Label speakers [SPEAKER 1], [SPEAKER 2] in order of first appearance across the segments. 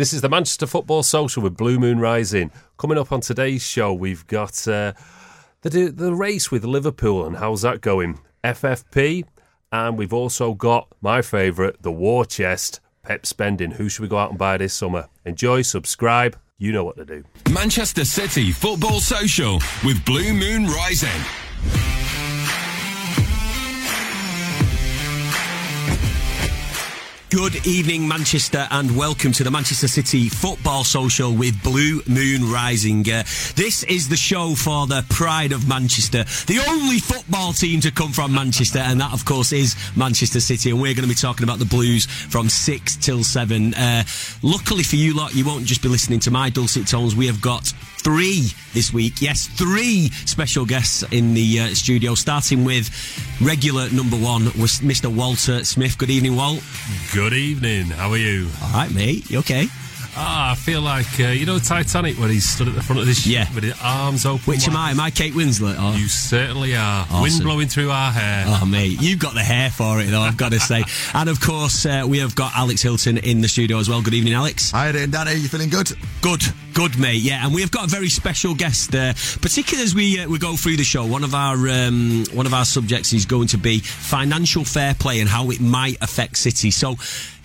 [SPEAKER 1] This is the Manchester Football Social with Blue Moon Rising. Coming up on today's show, we've got uh, the the race with Liverpool and how's that going? FFP, and we've also got my favourite, the War Chest. Pep spending. Who should we go out and buy this summer? Enjoy, subscribe. You know what to do.
[SPEAKER 2] Manchester City Football Social with Blue Moon Rising.
[SPEAKER 3] Good evening, Manchester, and welcome to the Manchester City Football Social with Blue Moon Rising. Uh, this is the show for the pride of Manchester, the only football team to come from Manchester, and that, of course, is Manchester City. And we're going to be talking about the Blues from six till seven. Uh, luckily for you lot, you won't just be listening to my dulcet tones. We have got three this week. Yes, three special guests in the uh, studio, starting with regular number one, was Mr. Walter Smith. Good evening, Walt.
[SPEAKER 1] Good evening. How are you?
[SPEAKER 3] All right, mate. You okay?
[SPEAKER 1] Ah, I feel like uh, you know Titanic when he stood at the front of this
[SPEAKER 3] Yeah.
[SPEAKER 1] ship with his arms open.
[SPEAKER 3] Which am? I? Am I Kate Winslet? Or?
[SPEAKER 1] You certainly are.
[SPEAKER 3] Awesome.
[SPEAKER 1] Wind blowing through our hair.
[SPEAKER 3] Oh, mate, you've got the hair for it, though, I've got to say. and of course, uh, we have got Alex Hilton in the studio as well. Good evening, Alex.
[SPEAKER 4] Hi there, Danny. You feeling good?
[SPEAKER 3] Good, good, mate. Yeah, and we have got a very special guest, there. particularly as we uh, we go through the show. One of our um, one of our subjects is going to be financial fair play and how it might affect City. So.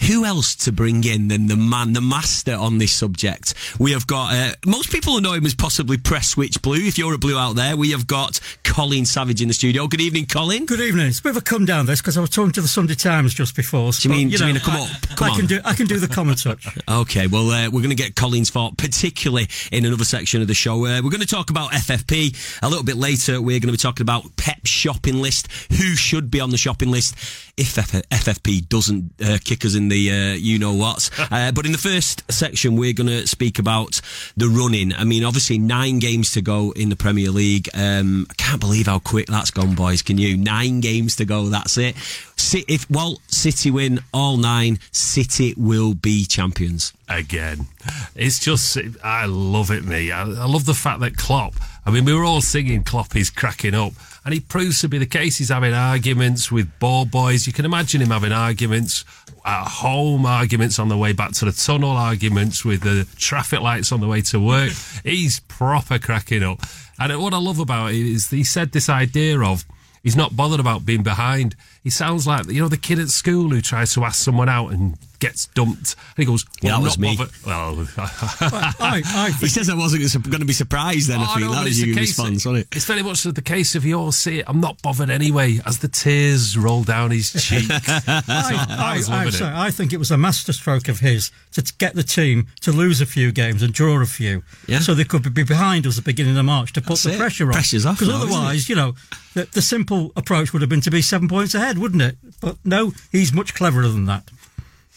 [SPEAKER 3] Who else to bring in than the man, the master on this subject? We have got, uh, most people know him as possibly Prestwich Blue. If you're a blue out there, we have got Colin Savage in the studio. Good evening, Colin.
[SPEAKER 5] Good evening. It's a bit of a come down this because I was talking to the Sunday Times just before.
[SPEAKER 3] Do you mean- do you mean a come
[SPEAKER 5] I,
[SPEAKER 3] up? Come
[SPEAKER 5] I can
[SPEAKER 3] on.
[SPEAKER 5] do. I can do the common touch.
[SPEAKER 3] Okay, well, uh, we're going to get Colin's thought, particularly in another section of the show. Uh, we're going to talk about FFP a little bit later. We're going to be talking about Pep's shopping list, who should be on the shopping list if FFP doesn't uh, kick us in the uh, you know what. uh, but in the first section, we're going to speak about the running. I mean, obviously, nine games to go in the Premier League. Um, I can't believe how quick that's gone, boys. Can you? Nine games to go. That's it. Si- If Walt City win all nine, City will be champions.
[SPEAKER 1] again. It's just, I love it, me. I, I love the fact that Klopp, I mean, we were all singing Klopp is cracking up, and he proves to be the case. He's having arguments with ball boys. You can imagine him having arguments at home, arguments on the way back to the tunnel, arguments with the traffic lights on the way to work. He's proper cracking up. And what I love about it is he said this idea of, He's not bothered about being behind. He sounds like you know the kid at school who tries to ask someone out and gets dumped. And he goes,
[SPEAKER 3] Yeah,
[SPEAKER 1] well,
[SPEAKER 3] that
[SPEAKER 1] I'm
[SPEAKER 3] was me.
[SPEAKER 1] bothered. Well,
[SPEAKER 5] I, I
[SPEAKER 3] He says I wasn't going to be surprised then. I
[SPEAKER 1] Oh,
[SPEAKER 3] think
[SPEAKER 1] no,
[SPEAKER 3] that
[SPEAKER 1] but
[SPEAKER 3] was
[SPEAKER 1] it's
[SPEAKER 3] your response, wasn't it?
[SPEAKER 1] It's very much the case of you all see it. I'm not bothered anyway. As the tears roll down his cheek.
[SPEAKER 5] I, I,
[SPEAKER 1] was
[SPEAKER 5] I,
[SPEAKER 1] loving.
[SPEAKER 5] I think it was a masterstroke of his to get the team to lose a few games and draw a few,
[SPEAKER 3] Yeah.
[SPEAKER 5] so they could be behind us at the beginning of March to put
[SPEAKER 3] That's
[SPEAKER 5] the
[SPEAKER 3] it.
[SPEAKER 5] pressure on.
[SPEAKER 3] Pressure's off
[SPEAKER 5] Because otherwise, you know, the, the simple approach would have been to be seven points ahead, wouldn't it? But no, he's much cleverer than that.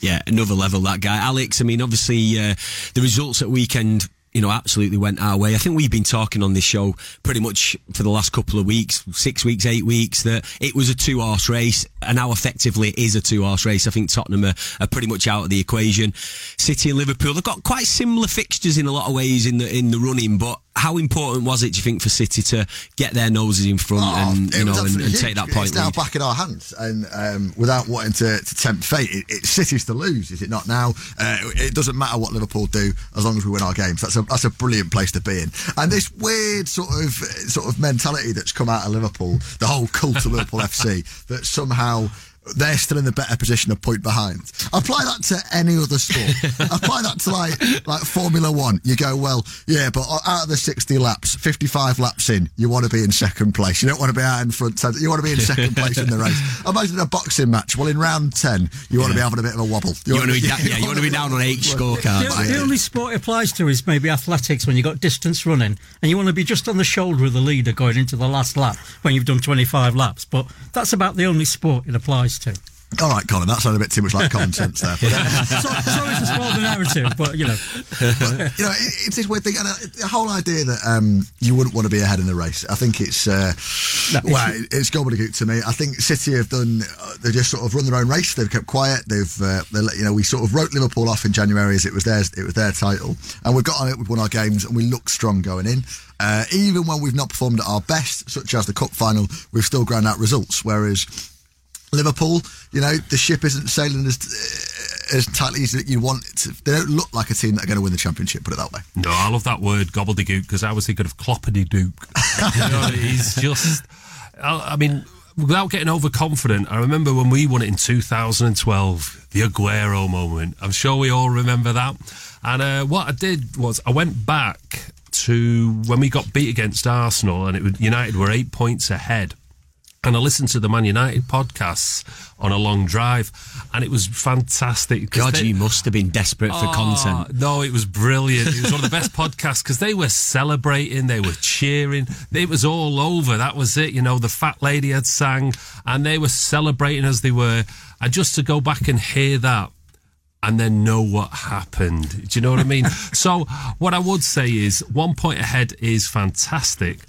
[SPEAKER 3] Yeah, another level that guy, Alex. I mean, obviously uh, the results at weekend. You know, absolutely went our way. I think we've been talking on this show pretty much for the last couple of weeks, six weeks, eight weeks, that it was a two horse race, and now effectively it is a two horse race. I think Tottenham are, are pretty much out of the equation. City and Liverpool, they've got quite similar fixtures in a lot of ways in the in the running, but how important was it, do you think, for City to get their noses in front
[SPEAKER 4] Oh,
[SPEAKER 3] and you know and, and take that point
[SPEAKER 4] It's now
[SPEAKER 3] lead?
[SPEAKER 4] back in our hands, and um, without wanting to, to tempt fate, it, it's City's to lose, is it not? Now uh, it doesn't matter what Liverpool do as long as we win our games. That's a that's a brilliant place to be in. And this weird sort of sort of mentality that's come out of Liverpool, the whole cult of Liverpool FC, that somehow how they're still in the better position of point behind. Apply that to any other sport. Apply that to like like Formula One. You go, well, yeah, but out of the 60 laps, 55 laps in, you want to be in second place. You don't want to be out in front. You want to be in second place in the race. Imagine a boxing match. Well, in round 10, you want to be having a bit of a wobble.
[SPEAKER 3] You, want to be, da- yeah, you want to be down on eight scorecards.
[SPEAKER 5] The, the only sport it applies to is maybe athletics when you've got distance running and you want to be just on the shoulder of the leader going into the last lap when you've done 25 laps. But that's about the only sport it applies to.
[SPEAKER 4] All right, Colin, that sounded a bit too much like common sense there. But, uh,
[SPEAKER 5] so, sorry to spoil the narrative, but you know.
[SPEAKER 4] you know, it, it's this weird thing. And uh, the whole idea that um, you wouldn't want to be ahead in the race, I think it's, uh,
[SPEAKER 5] No,
[SPEAKER 4] well, it's gobbledygook to me. I think City have done, uh, they just sort of run their own race. They've kept quiet. They've, uh, you know, we sort of wrote Liverpool off in January as it was theirs, it was their title. And we've got on it, we've won our games, and we look strong going in. Uh, even when we've not performed at our best, such as the cup final, we've still ground out results. Whereas Liverpool, you know, the ship isn't sailing as as tightly as you want. To, they don't look like a team that are going to win the championship. Put it that way.
[SPEAKER 1] No, I love that word gobbledygook because I was thinking of cloppity-dook. you know, he's just. I, I mean, without getting overconfident, I remember when we won it in 2012, the Aguero moment. I'm sure we all remember that. And uh, what I did was I went back to when we got beat against Arsenal, and it was, United were eight points ahead. And I listened to the Man United podcasts on a long drive, and it was fantastic.
[SPEAKER 3] God,
[SPEAKER 1] they-
[SPEAKER 3] you must have been desperate for
[SPEAKER 1] Oh,
[SPEAKER 3] content.
[SPEAKER 1] No, it was brilliant. It was one of the best podcasts because they were celebrating, they were cheering. It was all over. That was it. You know, the fat lady had sang, and they were celebrating as they were. And just to go back and hear that. And then know what happened. Do you know what I mean? so, what I would say is one point ahead is fantastic,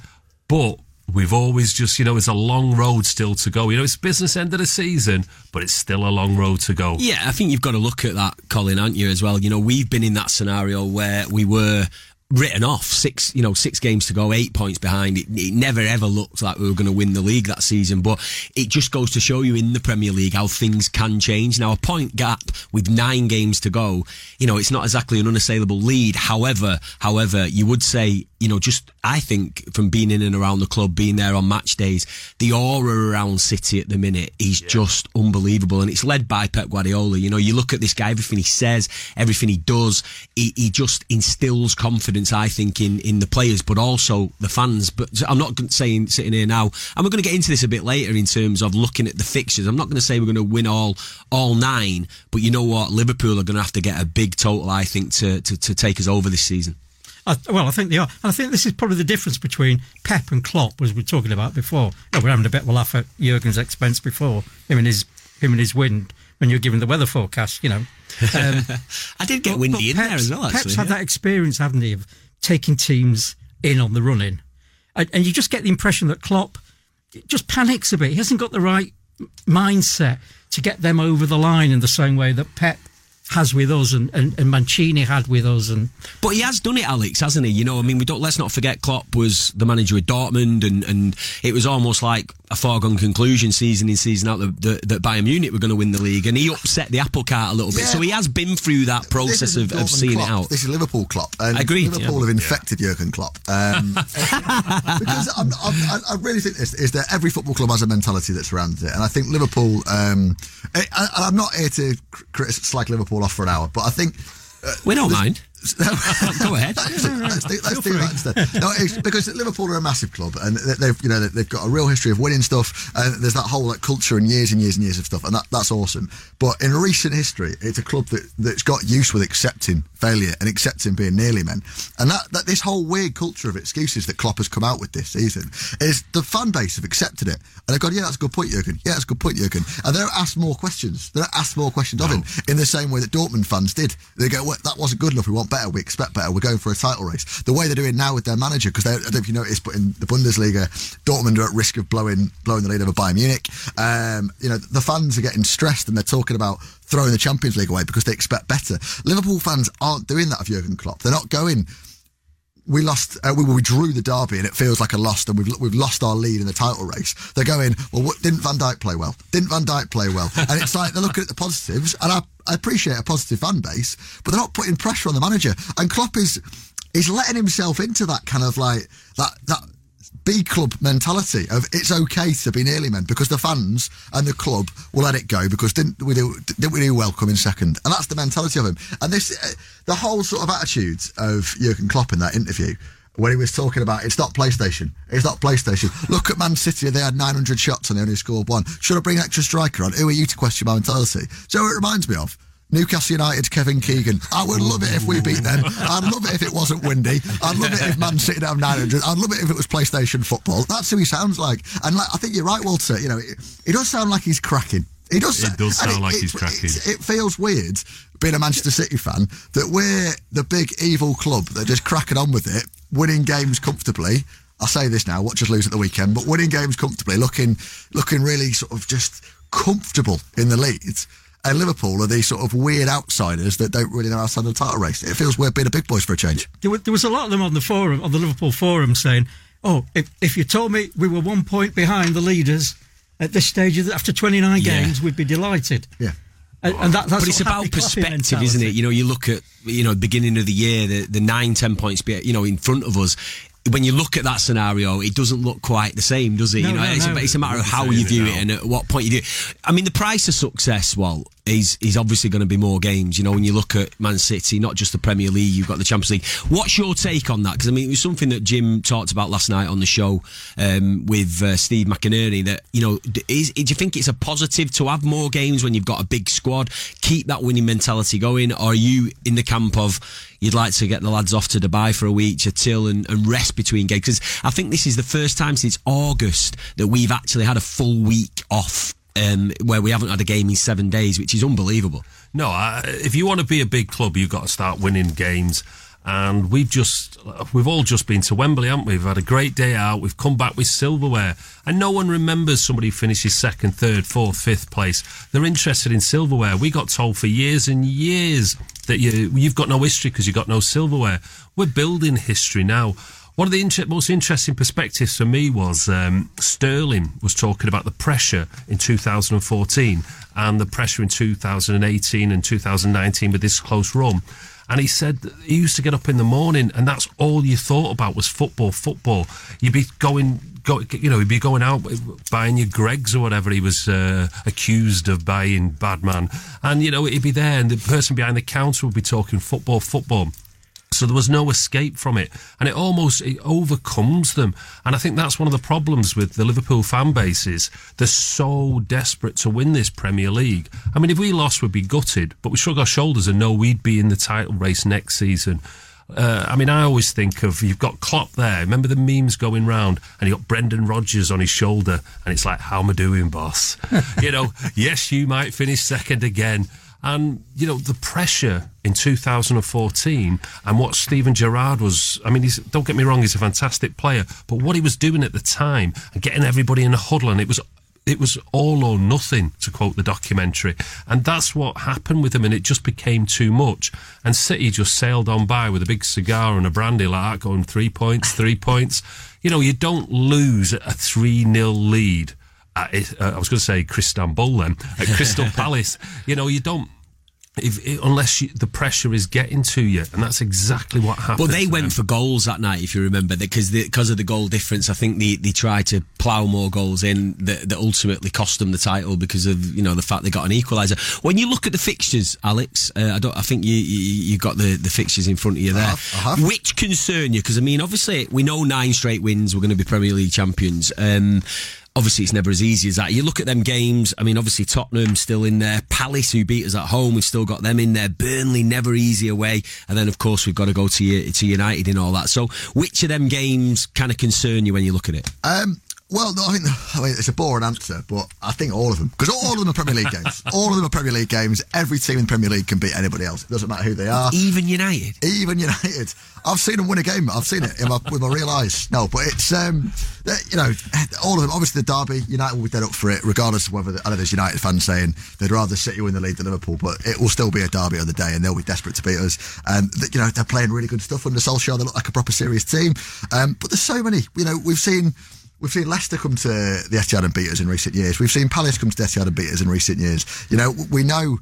[SPEAKER 1] but we've always just, you know, it's a long road still to go. You know, it's business end of the season, but it's still a long road to go.
[SPEAKER 3] Yeah, I think you've got to look at that, Colin, aren't you, as well? You know, we've been in that scenario where we were written off six, you know, six games to go, eight points behind. It, it never ever looked like we were going to win the league that season, but it just goes to show you in the Premier League how things can change. Now, a point gap with nine games to go, you know, it's not exactly an unassailable lead. However, however, you would say, you know, just I think from being in and around the club, being there on match days, the aura around City at the minute is just unbelievable, and it's led by Pep Guardiola. You know, you look at this guy, everything he says, everything he does, he, he just instills confidence. I think in in the players, but also the fans. But I'm not saying sitting here now, and we're going to get into this a bit later in terms of looking at the fixtures. I'm not going to say we're going to win all all nine, but you know what, Liverpool are going to have to get a big total, I think, to to, to take us over this season.
[SPEAKER 5] I, well, I think they are. And I think this is probably the difference between Pep and Klopp, as we were talking about before. Oh, we're having a bit of a laugh at Jurgen's expense before, him and his him and his wind, when you're giving the weather forecast, you know. Um,
[SPEAKER 3] I did get
[SPEAKER 5] but-
[SPEAKER 3] windy
[SPEAKER 5] but
[SPEAKER 3] in there as well. Actually,
[SPEAKER 5] Pep's had
[SPEAKER 3] yeah.
[SPEAKER 5] that experience, haven't he, of taking teams in on the running. And, and you just get the impression that Klopp just panics a bit. He hasn't got the right mindset to get them over the line in the same way that Pep has with us and, and, and Mancini had with us. And
[SPEAKER 3] But he has done it, Alex, hasn't he? You know, I mean, we don't. Let's not forget, Klopp was the manager of Dortmund, and, and it was almost like a foregone conclusion, season in season out, that, that, that Bayern Munich were going to win the league, and he upset the apple cart a little bit.
[SPEAKER 4] Yeah.
[SPEAKER 3] So he has been through that process of, of seeing
[SPEAKER 4] Klopp.
[SPEAKER 3] it out.
[SPEAKER 4] This is Liverpool Klopp. And
[SPEAKER 3] Agreed,
[SPEAKER 4] Liverpool
[SPEAKER 3] yeah.
[SPEAKER 4] have infected Jurgen Klopp. Um, because I'm, I'm, I I really think this is that every football club has a mentality that surrounds it, and I think Liverpool. Um, I, I- I'm not here to cr- crit- slag Liverpool off for an hour, but I think
[SPEAKER 3] we don't mind. Go ahead.
[SPEAKER 4] let's let's do, let's do that instead. No, it's because Liverpool are a massive club, and they- they've you know they've got a real history of winning stuff. And there's that whole like culture and years and years and years of stuff, and that, that's awesome. But in recent history, it's a club that that's got used with accepting failure and accepting being nearly men, and that, that this whole weird culture of excuses that Klopp has come out with this season is the fan base have accepted it, and they've gone, yeah, that's a good point, Jurgen. Yeah, that's a good point, Jurgen. And they're asked more questions. They're asked more questions of him in the same way that Dortmund fans did. They go, well, that wasn't good enough. We want better. We expect better. We're going for a title race. The way they're doing now with their manager, because I don't know if you noticed, but in the Bundesliga, Dortmund are at risk of blowing blowing the lead over Bayern Munich. Um, you know, the fans are getting stressed and they're talking about throwing the Champions League away because they expect better. Liverpool fans aren't doing that of Jurgen Klopp. They're not going we lost, uh, we, we drew the derby, and it feels like a loss, and we've we've lost our lead in the title race. They're going, well, what, didn't Van Dijk play well? Didn't Van Dijk play well? And it's like they're looking at the positives, and I, I appreciate a positive fan base, but they're not putting pressure on the manager. And Klopp is is letting himself into that kind of like that that B club mentality of it's okay to be nearly men because the fans and the club will let it go because didn't we do didn't we do welcome in second and that's the mentality of him and this uh, the whole sort of attitude of Jurgen Klopp in that interview when he was talking about it's not PlayStation, it's not PlayStation. Look at Man City; they had 900 shots and they only scored one. Should I bring an extra striker on? Who are you to question my mentality? So it reminds me of. Newcastle United, Kevin Keegan. I would love it if we beat them. I'd love it if it wasn't windy. I'd love it if Man City have 900. I'd love it if it was PlayStation football. That's who he sounds like. And like, I think you're right, Walter. You know, it, it does sound like he's cracking. He does.
[SPEAKER 1] It does sound like
[SPEAKER 4] it,
[SPEAKER 1] he's cracking.
[SPEAKER 4] It, it feels weird being a Manchester City fan that we're the big evil club that just cracking on with it, winning games comfortably. I say this now, watch us lose at the weekend, but winning games comfortably, looking looking really sort of just comfortable in the leads. And Liverpool are these sort of weird outsiders that don't really know how to stand the title race. It feels weird being a big boys for a change.
[SPEAKER 5] There, were, there was a lot of them on the forum, on the Liverpool forum, saying, "Oh, if, if you told me we were one point behind the leaders at this stage of after 29
[SPEAKER 3] Yeah.
[SPEAKER 5] games, we'd be delighted."
[SPEAKER 4] Yeah.
[SPEAKER 5] And, and that, that's
[SPEAKER 3] but it's about perspective, isn't it? You know, you look at you know the beginning of the year, the the nine ten points, you know, in front of us. When you look at that scenario, it doesn't look quite the same, does it?
[SPEAKER 5] No,
[SPEAKER 3] you know,
[SPEAKER 5] no,
[SPEAKER 3] it's,
[SPEAKER 5] no.
[SPEAKER 3] A, it's a matter of how you view it and at what point you do. it. I mean, the price of success, well, is is obviously going to be more games. You know, when you look at Man City, not just the Premier League, you've got the Champions League. What's your take on that? Because I mean, it was something that Jim talked about last night on the show um, with uh, Steve McInerney. That you know, is do you think it's a positive to have more games when you've got a big squad? Keep that winning mentality going, or are you in the camp of you'd like to get the lads off to Dubai for a week to chill and, and rest between games? Because I think this is the first time since August that we've actually had a full week off. Um, where we haven't had a game in seven days, which is unbelievable.
[SPEAKER 1] No, I, if you want to be a big club, you've got to start winning games. And we've just, we've all just been to Wembley, haven't we? We've had a great day out. We've come back with silverware. And no one remembers somebody finishes second, third, fourth, fifth place. They're interested in silverware. We got told for years and years that you, you've got no history because you've got no silverware. We're building history now. One of the inter- most interesting perspectives for me was um, Sterling was talking about the pressure in 2014 and the pressure in 2018 and 2019 with this close run. And he said he used to get up in the morning and that's all you thought about was football, football. You'd be going, go, you know, he'd be going out buying your Greggs or whatever he was uh, accused of buying, bad man. And, you know, he'd be there and the person behind the counter would be talking football, football. So there was no escape from it, and it almost it overcomes them. And I think that's one of the problems with the Liverpool fan bases. They're so desperate to win this Premier League. I mean, if we lost, we'd be gutted, but we shrug our shoulders and know we'd be in the title race next season. Uh, I mean, I always think of you've got Klopp there. Remember the memes going round, and you got Brendan Rodgers on his shoulder, and it's like, "How am I doing, boss?" you know, yes, you might finish second again. And, you know, the pressure in 2014 and what Steven Gerrard was, I mean, don't get me wrong, he's a fantastic player, but what he was doing at the time and getting everybody in a huddle and it was it was all or nothing, to quote the documentary. And that's what happened with him, and it just became too much. And City just sailed on by with a big cigar and a brandy like that, going three points, three points. You know, you don't lose a 3 0 lead. At, uh, I was going to say Cristambul then, at Crystal Palace. You know, you don't. If, if, unless you, the pressure is getting to you, and that's exactly what happened.
[SPEAKER 3] But they went
[SPEAKER 1] them.
[SPEAKER 3] for goals that night, if you remember, because because of the goal difference. I think they, they tried to plough more goals in that, that ultimately cost them the title because of you know the fact they got an equaliser. When you look at the fixtures, Alex, uh, I don't. I think you you, you got the, the fixtures in front of you there.
[SPEAKER 4] have, I have.
[SPEAKER 3] Which concern you? Because I mean, obviously we know nine straight wins. We're going to be Premier League champions. Um, Obviously, it's never as easy as that. You look at them games. I mean, obviously Tottenham still in there. Palace, who beat us at home, we've still got them in there. Burnley, never easy away. And then, of course, we've got to go to to United and all that. So, which of them games kind of concern you when you look at it?
[SPEAKER 4] Um, well, no, I think I mean it's a boring answer, but I think all of them because all of them are Premier League games. All of them are Premier League games. Every team in the Premier League can beat anybody else. It doesn't matter who they are.
[SPEAKER 3] Even United.
[SPEAKER 4] Even United, I've seen them win a game. I've seen it in my, with my real eyes. No, but it's um, you know, all of them. Obviously, the derby, United will be dead up for it, regardless of whether I know there's United fans saying they'd rather City win the league than Liverpool, but it will still be a derby on the day, and they'll be desperate to beat us. Um, th- you know, they're playing really good stuff under Solskjaer. They look like a proper serious team. Um, but there's so many. You know, we've seen. We've seen Leicester come to the Etihad and beat us in recent years. We've seen Palace come to the Etihad and beat us in recent years. You know, we know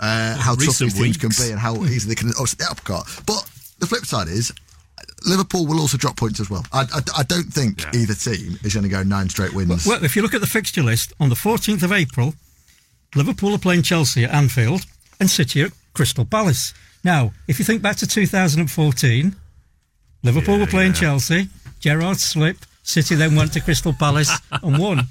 [SPEAKER 4] uh, how tough
[SPEAKER 1] Recent
[SPEAKER 4] these teams can be and how easy they can. Oh, the uppercut. But the flip side is, Liverpool will also drop points as well. I, I, I don't think
[SPEAKER 1] Yeah.
[SPEAKER 4] either team is going to go nine straight wins.
[SPEAKER 5] Well, if you look at the fixture list, on the 14th of April, Liverpool are playing Chelsea at Anfield and City at Crystal Palace. Now, if you think back to 2014, Liverpool
[SPEAKER 1] Yeah,
[SPEAKER 5] were playing
[SPEAKER 1] yeah.
[SPEAKER 5] Chelsea, Gerrard slipped, City then went to Crystal Palace and won.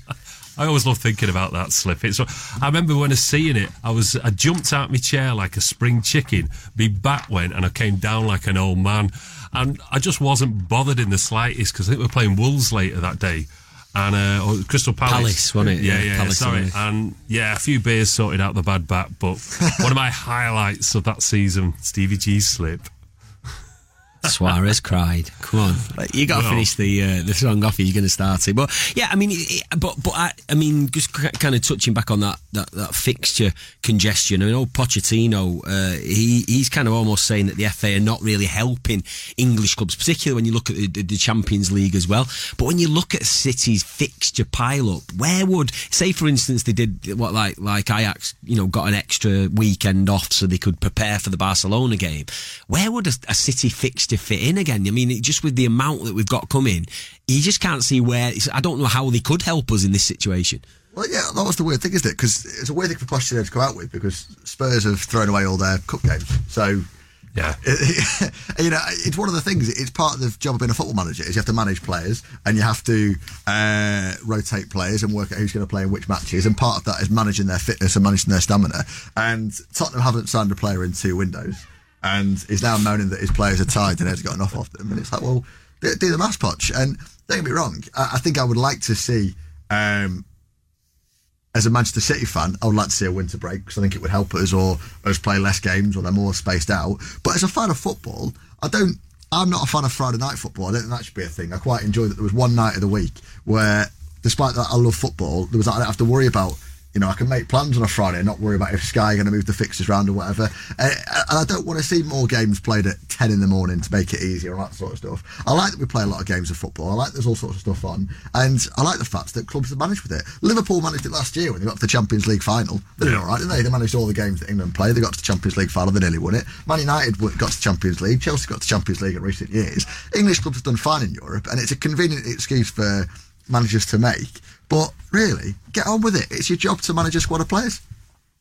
[SPEAKER 1] I always love thinking about that slip. It's, I remember when I seeing it, I was I jumped out my chair like a spring chicken. My back went and I came down like an old man, and I just wasn't bothered in the slightest because I think we were playing Wolves later that day, and uh, or Crystal Palace.
[SPEAKER 3] Palace, wasn't it?
[SPEAKER 1] Yeah,
[SPEAKER 3] Yeah,
[SPEAKER 1] yeah. yeah,
[SPEAKER 3] Palace,
[SPEAKER 1] sorry, and yeah, a few beers sorted out the bad back, but one of my highlights of that season, Stevie G's slip.
[SPEAKER 3] Suarez cried. Come on, Like, you got to
[SPEAKER 1] Well.
[SPEAKER 3] finish the uh, the song off. You're going to start it, but yeah, I mean, it, but but I, I mean, just kind of touching back on that, that that fixture congestion. I mean, old Pochettino, uh, he he's kind of almost saying that the FA are not really helping English clubs, particularly when you look at the, the, the Champions League as well. But when you look at City's fixture pile up, where would say, for instance, they did what like like Ajax, you know, got an extra weekend off so they could prepare for the Barcelona game. Where would a, a City fixture fit in again? I mean, just with the amount that we've got coming, you just can't see where. I don't know how they could help us in this situation.
[SPEAKER 4] Well, yeah, that was the weird thing, isn't it? Because it's a weird thing for Pochettino to come out with because Spurs have thrown away all their cup games. So,
[SPEAKER 1] Yeah.
[SPEAKER 4] you know, it's one of the things. It's part of the job of being a football manager is you have to manage players and you have to uh, rotate players and work out who's going to play in which matches. And part of that is managing their fitness and managing their stamina. And Tottenham haven't signed a player in two windows, and is now moaning that his players are tired and hasn't got enough of them. And it's like, well, do, the mass potch. And don't get me wrong, I, I think I would like to see. Um, as a Manchester City fan, I would like to see a winter break because I think it would help us or us play less games or they're more spaced out. But as a fan of football, I don't. I'm not a fan of Friday night football. I don't think that should be a thing. I quite enjoy that there was one night of the week where, despite that, I love football. There was I don't have to worry about. You know, I can make plans on a Friday and not worry about if Sky are going to move the fixtures around or whatever. Uh, and I don't want to see more games played at 10 in the morning to make it easier and that sort of stuff. I like that we play a lot of games of football. I like there's all sorts of stuff on. And I like the fact that clubs have managed with it. Liverpool managed it last year when they got to the Champions League final. They did all right, didn't they? They managed all the games that England played. They got to the Champions League final. They nearly won it. Man United got to the Champions League. Chelsea got to the Champions League in recent years. English clubs have done fine in Europe, and it's a convenient excuse for managers to make. But really, get on with it. It's your job to manage a squad of players.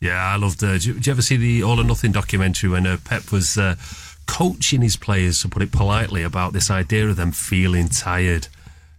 [SPEAKER 1] Yeah, I loved. Uh, did, you, did you ever see the All or Nothing documentary when uh, Pep was uh, coaching his players, to put it politely, about this idea of them feeling tired?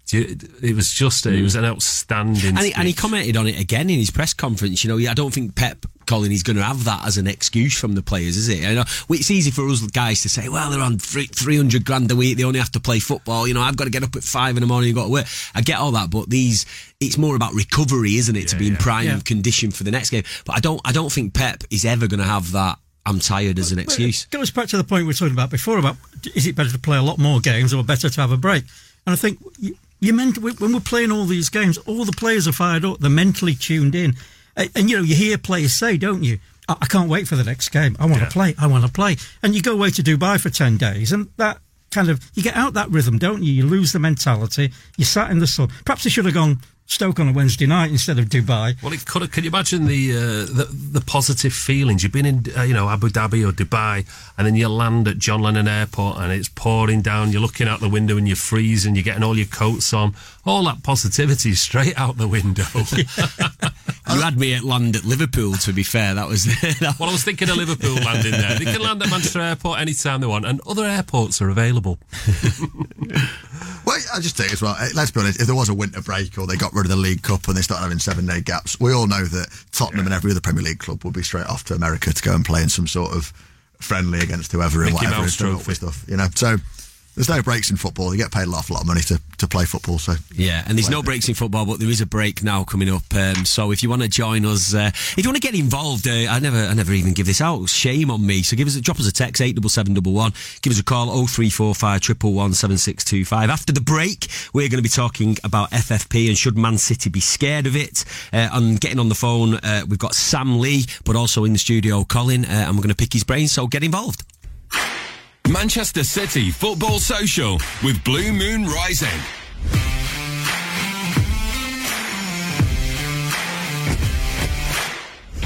[SPEAKER 1] You, it was just. It was an outstanding.
[SPEAKER 3] And he, and he commented on it again in his press conference. You know, I don't think Pep Colin is going to have that as an excuse from the players, is it? I know it's easy for us guys to say, well, they're on three, 300 grand a week. They only have to play football. You know, I've got to get up at five in the morning and go to work. I get all that, but these, it's more about recovery, isn't it? to be in prime
[SPEAKER 5] Yeah.
[SPEAKER 3] condition for the next game. But I don't, I don't think Pep is ever going to have that. I'm tired as an excuse.
[SPEAKER 5] It goes back to the point we were talking about before about is it better to play a lot more games or better to have a break? And I think you, you meant when we're playing all these games, all the players are fired up, they're mentally tuned in, and, you know you hear players say, don't you? I, I can't wait for the next game. I want to
[SPEAKER 1] Yeah.
[SPEAKER 5] play. I want to play. And you go away to Dubai for ten days, and that kind of you get out that rhythm, don't you? You lose the mentality. You sat in the sun. Perhaps they should have gone Stoke on a Wednesday night instead of Dubai.
[SPEAKER 1] Well, it could. have- Can you imagine the, uh, the the positive feelings? You've been in, uh, you know, Abu Dhabi or Dubai, and then you land at John Lennon Airport, and it's pouring down. You're looking out the window, and you're freezing. You're getting all your coats on. All that positivity straight out the window.
[SPEAKER 3] You had me at land at Liverpool. To be fair, that was. that
[SPEAKER 1] well, I was thinking of Liverpool landing there. They can land at Manchester Airport anytime they want, and other airports are available.
[SPEAKER 4] Well, I just think as well. eh, Let's be honest. If there was a winter break or they got rid of the League Cup and they started having seven day gaps, we all know that Tottenham and every other Premier League club would be straight off to America to go and play in some sort of friendly against whoever and whatever
[SPEAKER 1] Mouse
[SPEAKER 4] and stuff. You know, so there's no breaks in football. You get paid an awful lot of money to, to play football. So
[SPEAKER 3] Yeah, and there's no breaks in football, but there is a break now coming up. Um, so if you want to join us, uh, if you want to get involved, uh, I never, I never even give this out. Shame on me. So give us, a drop us a text eight double seven double one. Give us a call oh three four five triple one seven six two five. After the break, we're going to be talking about FFP and should Man City be scared of it? Uh, and getting on the phone, uh, we've got Sam Lee, but also in the studio, Colin, uh, and we're going to pick his brain. So get involved.
[SPEAKER 2] Manchester City Football Social with Blue Moon Rising.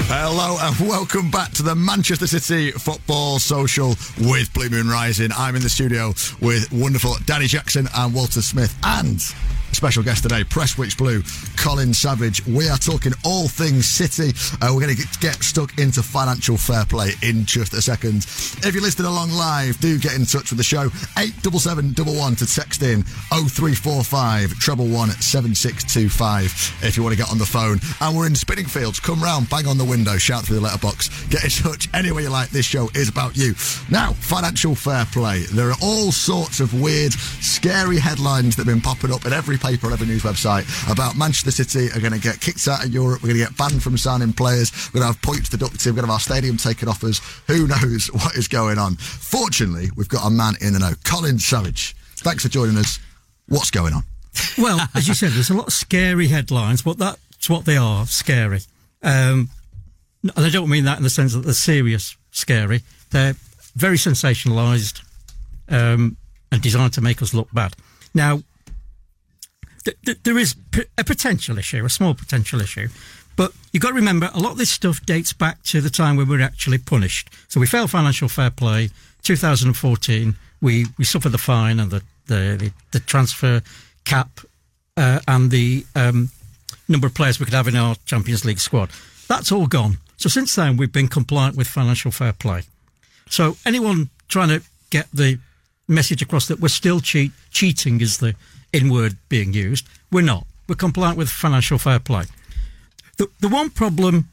[SPEAKER 4] Hello and welcome back to the Manchester City Football Social with Blue Moon Rising. I'm in the studio with wonderful Danny Jackson and Walter Smith and special guest today, Prestwich Blue, Colin Savage. We are talking all things City. Uh, we're going to get stuck into financial fair play in just a second. If you're listening along live, do get in touch with the show. 87711 to text in 0345 treble one 7625 if you want to get on the phone. And we're in Spinningfields. Come round, bang on the window, shout through the letterbox, get in touch anywhere you like. This show is about you. Now, financial fair play. There are all sorts of weird, scary headlines that have been popping up in every paper and every news website about Manchester City are going to get kicked out of Europe. We're going to get banned from signing players. We're going to have points deducted. We're going to have our stadium taken off us. Who knows what is going on? Fortunately, we've got a man in the know, Colin Savage. Thanks for joining us. What's going on?
[SPEAKER 5] Well, as you said, there's a lot of scary headlines, but that's what they are scary. Um, and I don't mean that in the sense that they're serious scary. They're very sensationalised um, and designed to make us look bad. Now, th- th- there is p- a potential issue, a small potential issue, but you've got to remember a lot of this stuff dates back to the time when we were actually punished. So we failed financial fair play, 2014. We we suffered the fine and the the, the, the transfer cap uh, and the um, number of players we could have in our Champions League squad. That's all gone. So since then, we've been compliant with financial fair play. So anyone trying to get the message across that we're still cheat, cheating is the in word being used, we're not. We're compliant with financial fair play. The, the one problem,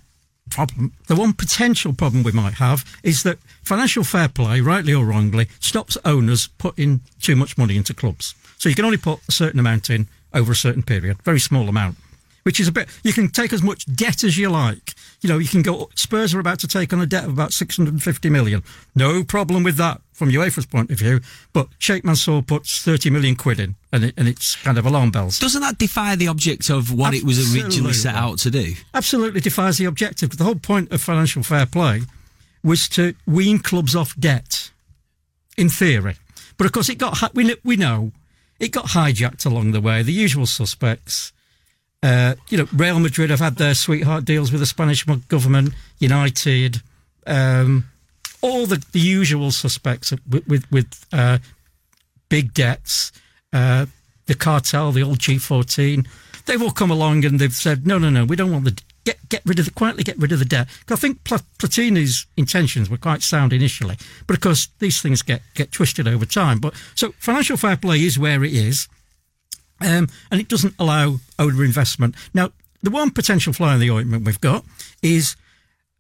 [SPEAKER 5] problem, the one potential problem we might have is that financial fair play, rightly or wrongly, stops owners putting too much money into clubs. So you can only put a certain amount in over a certain period, very small amount, which is a bit. You can take as much debt as you like. You know, you can go. Spurs are about to take on a debt of about 650 million. No problem with that from UEFA's point of view. But Sheikh Mansour puts 30 million quid in, and, it, and it's kind of alarm bells.
[SPEAKER 3] Doesn't that defy the object of what it was originally set out to do?
[SPEAKER 5] absolutely defies the objective. The whole point of financial fair play was to wean clubs off debt, in theory. But of course, it got we kn- we know it got hijacked along the way. The usual suspects. Uh, you know, Real Madrid have had their sweetheart deals with the Spanish government, United, um, all the, the usual suspects with with, with uh, big debts. Uh, the cartel, the old G14, they've all come along and they've said, no, no, no, we don't want the get get rid of the quietly get rid of the debt. I think Pla- Platini's intentions were quite sound initially, but of course these things get get twisted over time. But so financial fair play is where it is, um, and it doesn't allow owner investment. Now, the one potential fly in the ointment we've got is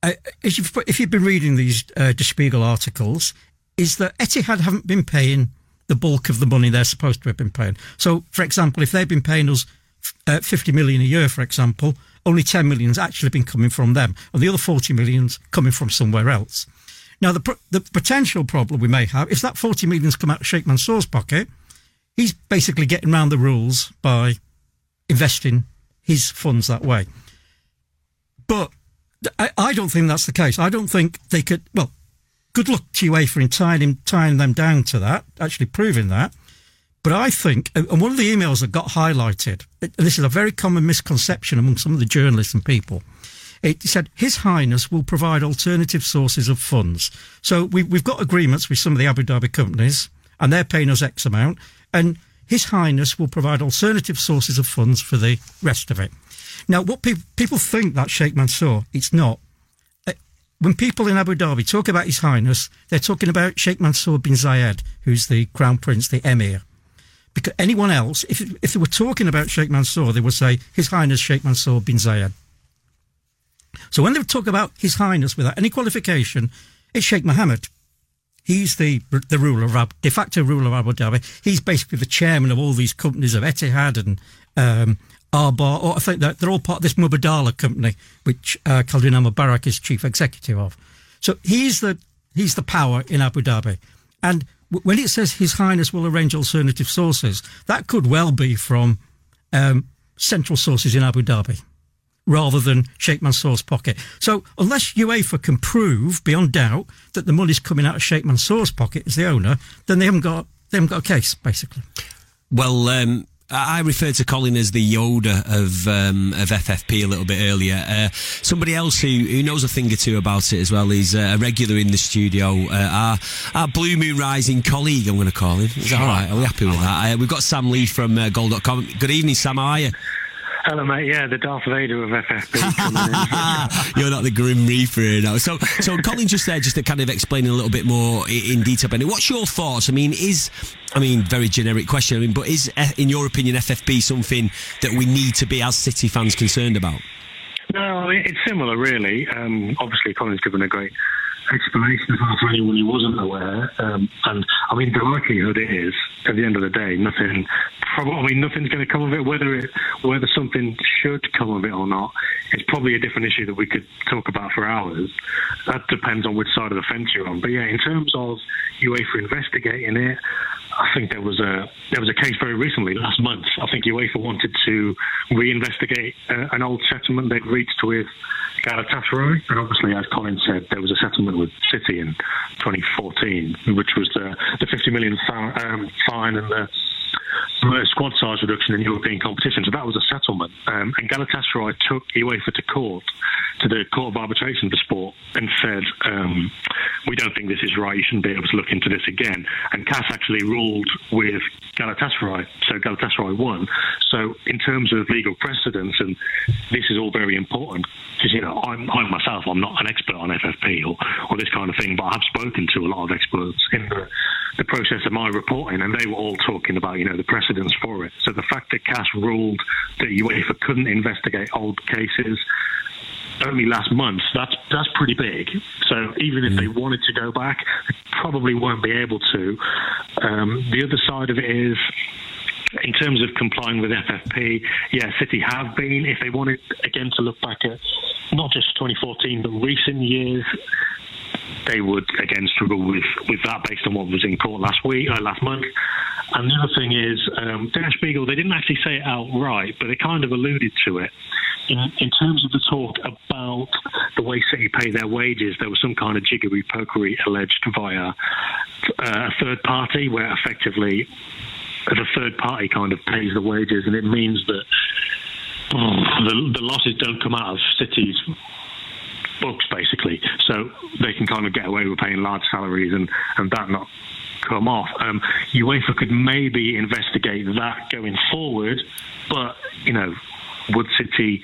[SPEAKER 5] uh, if, you've, if you've been reading these uh, Spiegel articles, is that Etihad haven't been paying the bulk of the money they're supposed to have been paying. So, for example, if they've been paying us uh, 50 million a year, for example, only 10 million's actually been coming from them, and the other 40 million's coming from somewhere else. Now, the, the potential problem we may have is that 40 million's come out of Sheikh Mansour's pocket. He's basically getting around the rules by investing his funds that way. But I, I don't think that's the case. I don't think they could. Well, good luck to UEFA in tying, him, tying them down to that, actually proving that. But I think, and one of the emails that got highlighted, and this is a very common misconception among some of the journalists and people. It said His Highness will provide alternative sources of funds. So we, we've got agreements with some of the Abu Dhabi companies, and they're paying us X amount, and His Highness will provide alternative sources of funds for the rest of it. Now, what pe- people think that Sheikh Mansour, it's not. Uh, When people in Abu Dhabi talk about His Highness, they're talking about Sheikh Mansour bin Zayed, who's the Crown Prince, the Emir. Because anyone else, if if they were talking about Sheikh Mansour, they would say His Highness Sheikh Mansour bin Zayed. So when they talk about His Highness without any qualification, it's Sheikh Mohammed. He's the the ruler of de facto ruler of Abu Dhabi. He's basically the chairman of all these companies of Etihad and um, Arbar. Or I think that they're all part of this Mubadala company, which uh, Khaldoon Mubarak is chief executive of. So he's the he's the power in Abu Dhabi, and w- when it says His Highness will arrange alternative sources, that could well be from um, central sources in Abu Dhabi rather than Sheikh Mansour's pocket. So unless UEFA can prove beyond doubt that the money's coming out of Sheikh Mansour's pocket as the owner, then they haven't got they haven't got a case basically.
[SPEAKER 3] Well, um, I referred to Colin as the Yoda of um, of FFP a little bit earlier. Uh, somebody else who, who knows a thing or two about it as well is uh, a regular in the studio, uh, our, our Blue Moon Rising colleague, I'm going to call him. Is that all right? Are we happy with that? Uh, we've got Sam Lee from uh, Goal.com. Good evening, Sam. How are you?
[SPEAKER 6] Hello, mate. Yeah, the Darth Vader of FFP.
[SPEAKER 3] You're not the Grim Reaper here now. So, so Colin just there, just to kind of explain a little bit more in detail. Benny, what's your thoughts? I mean, is I mean, very generic question. I mean, but is, eh, in your opinion, FFP something that we need to be as City fans concerned about?
[SPEAKER 6] No, it's similar, really. Um, obviously, Colin's given a great explanation for anyone who wasn't aware. Um, and I mean, the likelihood is, at the end of the day, nothing. Probably, I mean, nothing's going to come of it. Whether it, whether something should come of it or not, it's probably a different issue that we could talk about for hours. That depends on which side of the fence you're on. But yeah, in terms of UEFA investigating it, I think there was a there was a case very recently last month. I think UEFA wanted to reinvestigate uh, an old settlement they'd reached with Galatasaray, and obviously, as Colin said, there was a settlement with City in 2014, which was the the 50 million um, fine and the squad size reduction in European competition. So that was a settlement. Um, and Galatasaray took UEFA to court, to the Court of Arbitration for Sport, and said, um, we don't think this is right. You shouldn't be able to look into this again. And CAS actually ruled with Galatasaray. So Galatasaray won. So in terms of legal precedence, and this is all very important, because, you know, I'm, I myself, I'm not an expert on FFP or, or this kind of thing, but I've spoken to a lot of experts in the, the process of my reporting, and they were all talking about, you know, the for it. So the fact that CAS ruled that UEFA couldn't investigate old cases only last month, that's that's pretty big. So even if they mm. wanted to go back, they probably won't be able to. Um, the other side of it is in terms of complying with FFP, yeah, City have been. If they wanted again to look back at not just 2014 but recent years, they would again struggle with, with that based on what was in court last week uh, last month. And the other thing is, um, Der Spiegel, they didn't actually say it outright, but they kind of alluded to it. In, in, terms of the talk about the way City pay their wages, there was some kind of jiggery pokery alleged via uh, a third party, where effectively the third party kind of pays the wages, and it means that oh, the, the losses don't come out of City's books, basically. So they can kind of get away with paying large salaries and, and that not come off. Um, UEFA could maybe investigate that going forward, but, you know, would City,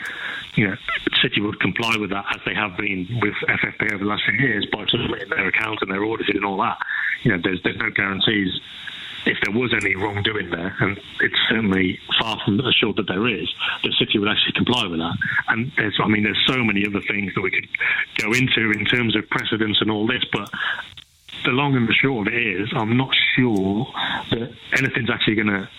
[SPEAKER 6] you know, City would comply with that as they have been with FFP over the last few years by submitting their accounts and their audits and all that. You know, there's there's no guarantees if there was any wrongdoing there, and it's certainly far from assured that there is, the city would actually comply with that. And there's, I mean, there's so many other things that we could go into in terms of precedents and all this, but the long and the short of it is, I'm not sure that anything's actually going to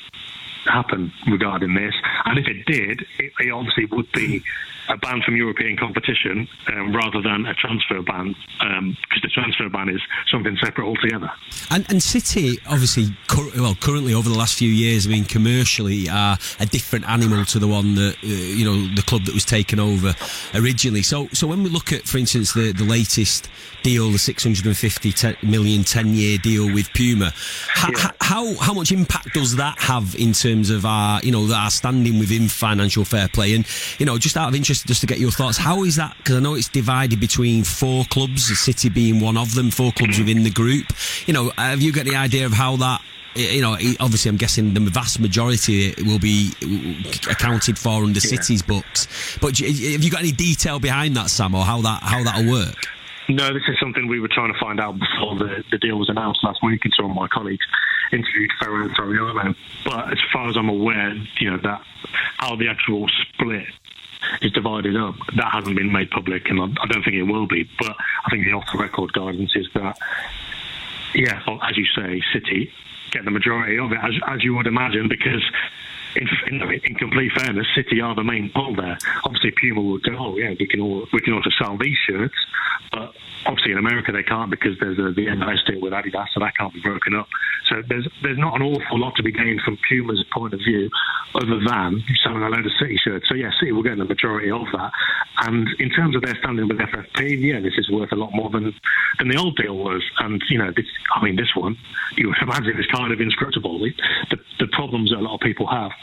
[SPEAKER 6] happen regarding this. And if it did, it, it obviously would be a ban from European competition um, rather than a transfer ban, because um, the transfer ban is something separate altogether.
[SPEAKER 3] And, and City, obviously, cur- well, currently over the last few years, I mean, commercially are a different animal to the one that uh, you know the club that was taken over originally. So, so when we look at, for instance, the the latest deal, the 650 ten million 10 year deal with Puma, how, yeah. how how much impact does that have in terms of our you know our standing within financial fair play? And you know, just out of interest just to get your thoughts. How is that? Because I know it's divided between four clubs, City being one of them, four clubs within the group. You know, have you got any idea of how that? You know, obviously, I'm guessing the vast majority will be accounted for under yeah. City's books. But have you got any detail behind that, Sam, or how that how that'll work?
[SPEAKER 6] No, this is something we were trying to find out before the, the deal was announced last week, and some of my colleagues interviewed Ferran Soriano. But as far as I'm aware, you know that how the actual split is divided up. That hasn't been made public, and I don't think it will be. But I think the off-the-record guidance is that, yeah, as you say, City get the majority of it, as, as you would imagine, because in, in, in, complete fairness, City are the main pull there. Obviously, Puma would go, oh yeah, we can all we can also sell these shirts, but obviously in America they can't because there's a, the MLS deal with Adidas, so that can't be broken up. So there's there's not an awful lot to be gained from Puma's point of view, other than selling a load of City shirts. So yeah, City will get the majority of that. And in terms of their standing with FFP, yeah, this is worth a lot more than than the old deal was. And you know, this, I mean, this one you would imagine is kind of inscrutable. The, the problems that a lot of people have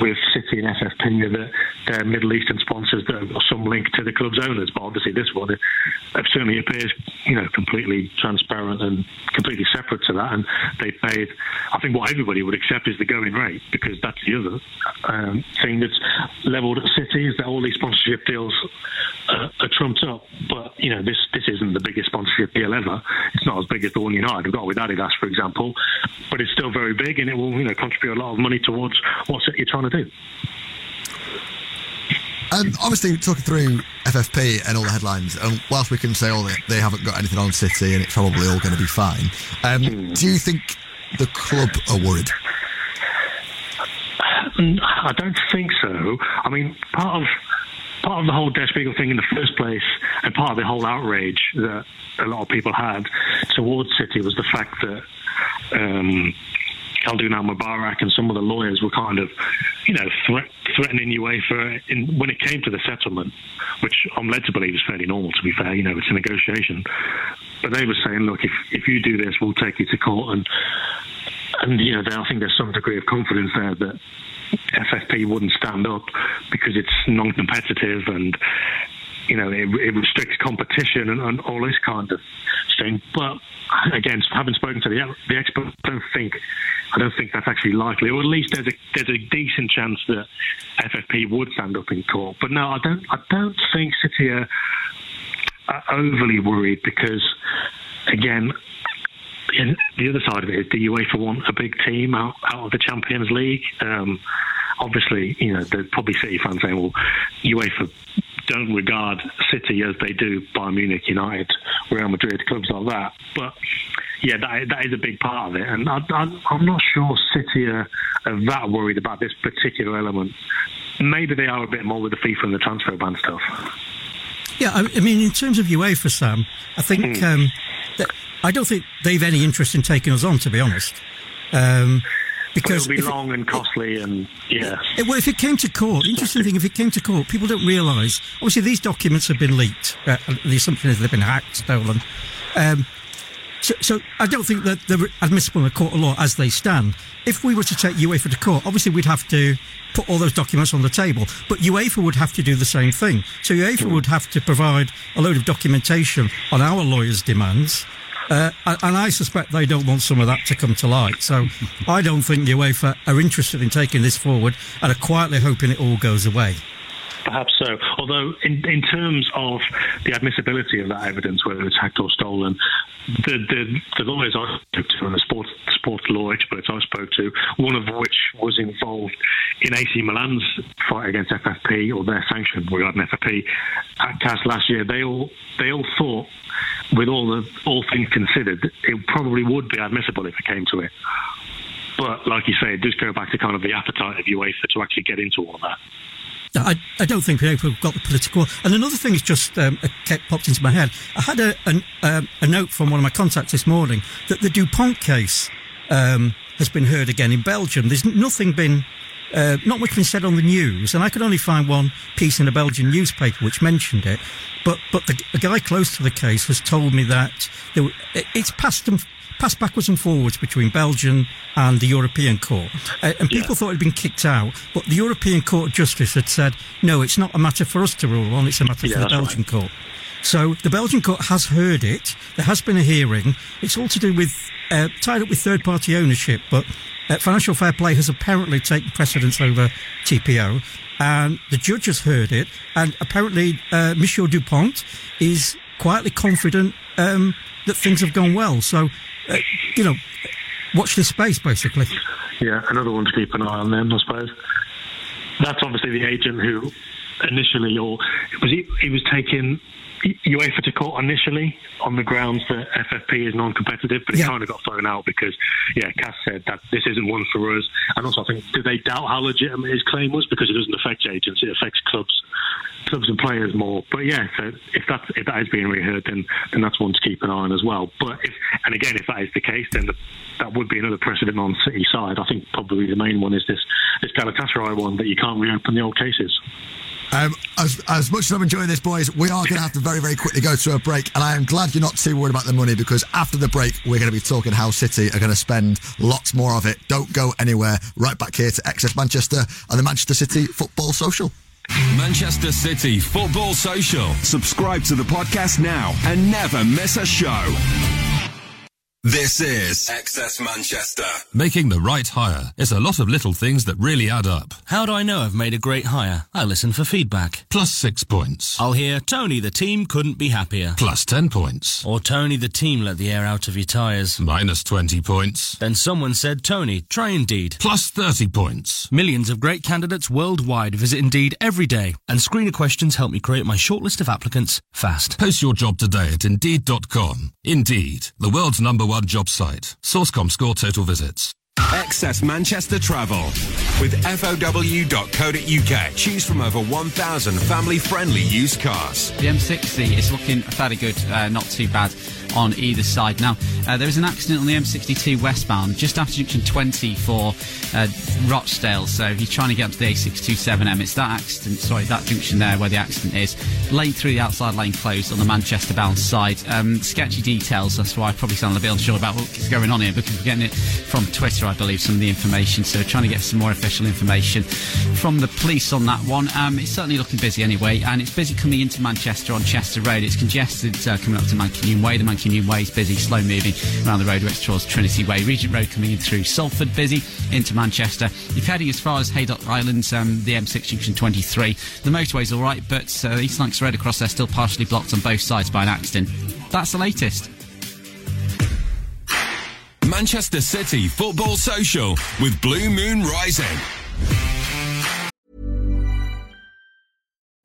[SPEAKER 6] with City and FFP that they're Middle Eastern sponsors that have some link to the club's owners. But obviously, this one it, it certainly appears, you know, completely transparent and completely separate to that. And they paid, I think, what everybody would accept is the going rate because that's the other um, thing that's levelled at City is that all these sponsorship deals uh, are trumped up. But you know, this this isn't the biggest sponsorship deal ever. It's not as big as the one United have got with Adidas, for example, but it's still very big and it will, you know, contribute a lot of money towards what City are trying to do.
[SPEAKER 4] Um, obviously, talking through FFP and all the headlines, and whilst we can say all that they haven't got anything on City and it's probably all going to be fine, um, do you think the club are worried?
[SPEAKER 6] I don't think so. I mean, part of part of the whole Der Spiegel thing in the first place, and part of the whole outrage that a lot of people had towards City was the fact that um, Khaldoon Al Mubarak and some of the lawyers were kind of, you know, threat, threatening UEFA in, when it came to the settlement, which I'm led to believe is fairly normal. To be fair, you know, it's a negotiation, but they were saying, look, if if you do this, we'll take you to court, and and you know, I think there's some degree of confidence there that FFP wouldn't stand up because it's non-competitive and you know it, it restricts competition and, and, all this kind of thing. But again, having spoken to the the I don't think I don't think that's actually likely, or at least there's a there's a decent chance that FFP would stand up in court. But no, I don't I don't think City are, are overly worried because again the other side of it is the UEFA want a big team out, out of the Champions League. Um, obviously, you know, there's probably City fans saying, well, UEFA don't regard City as they do Bayern Munich, United, Real Madrid, clubs like that. But yeah, that, that is a big part of it. And I, am not sure City are, are, that worried about this particular element. Maybe they are a bit more with the FIFA and the transfer ban stuff.
[SPEAKER 5] Yeah, I, I mean, in terms of UEFA, Sam, I think mm. um, I don't think they've any interest in taking us on, to be honest. Um,
[SPEAKER 6] because it'll be long it, and costly, and yeah.
[SPEAKER 5] It, well, if it came to court, the interesting thing, if it came to court, people don't realise. Obviously, these documents have been leaked. Uh, the assumption is they've been hacked, stolen. Um, so, so, I don't think that they're admissible in a court of law as they stand. If we were to take UEFA to court, obviously we'd have to put all those documents on the table. But UEFA would have to do the same thing. So UEFA would have to provide a load of documentation on our lawyers' demands uh, and I suspect they don't want some of that to come to light. So I don't think the UEFA are interested in taking this forward and are quietly hoping it all goes away.
[SPEAKER 6] Perhaps so. Although, in, in terms of the admissibility of that evidence, whether it's hacked or stolen, the, the, the lawyers I spoke to and the sports, sports law experts I spoke to, one of which was involved in AC Milan's fight against FFP or their sanction regarding FFP at CAS last year, they all they all thought, with all the all things considered, it probably would be admissible if it came to it. But like you say, it does go back to kind of the appetite of UEFA to actually get into all of that.
[SPEAKER 5] I, I don't think we've got the political. And another thing is just um, kept popped into my head. I had a, an, um, a note from one of my contacts this morning that the Dupont case um, has been heard again in Belgium. There's nothing been, uh, not much been said on the news, and I could only find one piece in a Belgian newspaper which mentioned it. But but the, the guy close to the case has told me that there, it's passed passed backwards and forwards between Belgium and the European Court. Uh, and people yeah. thought it had been kicked out, but the European Court of Justice had said, no, it's not a matter for us to rule on, it's a matter yeah, for the Belgian right. court. So the Belgian court has heard it. There has been a hearing. It's all to do with uh, tied up with third party ownership, but uh, financial fair play has apparently taken precedence over TPO. And the judge has heard it, and apparently, uh, Monsieur Dupont is quietly confident um, that things have gone well. So uh, you know, watch this space, basically.
[SPEAKER 6] Yeah, another one to keep an eye on then, I suppose. That's obviously the agent who initially, or was he, he was taking UEFA to court initially on the grounds that FFP is non-competitive, but it yeah. kind of got thrown out because, yeah, CAS said that this isn't one for us. And also, I think, did they doubt how legitimate his claim was? Because it doesn't affect agents, it affects clubs clubs and players more. But yeah, so if that if that is being reheard, then then that's one to keep an eye on as well. But if, and again, if that is the case, then the, that would be another precedent on City side. I think probably the main one is this this Galatasaray one that you can't reopen the old cases.
[SPEAKER 4] Um, as, as much as I'm enjoying this, boys, we are going to have to very, very quickly go to a break. And I am glad you're not too worried about the money because after the break, we're going to be talking how City are going to spend lots more of it. Don't go anywhere. Right back here to XS Manchester and the Manchester City Football Social.
[SPEAKER 2] Manchester City Football Social. Subscribe to the podcast now and never miss a show. This is XS Manchester.
[SPEAKER 7] Making the right hire is a lot of little things that really add up.
[SPEAKER 8] How do I know I've made a great hire? I listen for feedback.
[SPEAKER 7] Plus six points.
[SPEAKER 8] I'll hear, Tony, the team couldn't be happier.
[SPEAKER 7] Plus ten points.
[SPEAKER 8] Or, Tony, the team let the air out of your tyres.
[SPEAKER 7] Minus 20 points.
[SPEAKER 8] Then someone said, Tony, try Indeed.
[SPEAKER 7] Plus 30 points.
[SPEAKER 8] Millions of great candidates worldwide visit Indeed every day, and screener questions help me create my shortlist of applicants fast.
[SPEAKER 7] Post your job today at Indeed.com. Indeed, the world's number one job site. Source comScore total visits.
[SPEAKER 2] XS Manchester Travel with FOW.co.uk. Choose from over 1,000 family friendly used cars.
[SPEAKER 9] The M60 is looking fairly good, uh, not too bad on either side. Now, uh, there was an accident on the M62 westbound just after junction 20 for uh, Rochdale. So if you're trying to get up to the A627M, it's that accident, sorry, that junction there where the accident is. Lane through the outside lane closed on the Manchester bound side. Um, sketchy details, that's why I probably sound a bit unsure about what's going on here because we're getting it from Twitter, I believe, some of the information. So trying to get some more official information from the police on that one. Um, it's certainly looking busy anyway, and it's busy coming into Manchester on Chester Road. It's congested uh, coming up to Mancunian Way. The Mancunian Way is busy, slow moving around the road. roadworks towards Trinity Way. Regent Road coming in through Salford, busy into Manchester. If heading as far as Haydock Islands, um, the M6 junction 23, the motorway's all right, but uh, East Lancs Road across there still partially blocked on both sides by an accident. That's the latest.
[SPEAKER 2] Manchester City Football Social with Blue Moon Rising.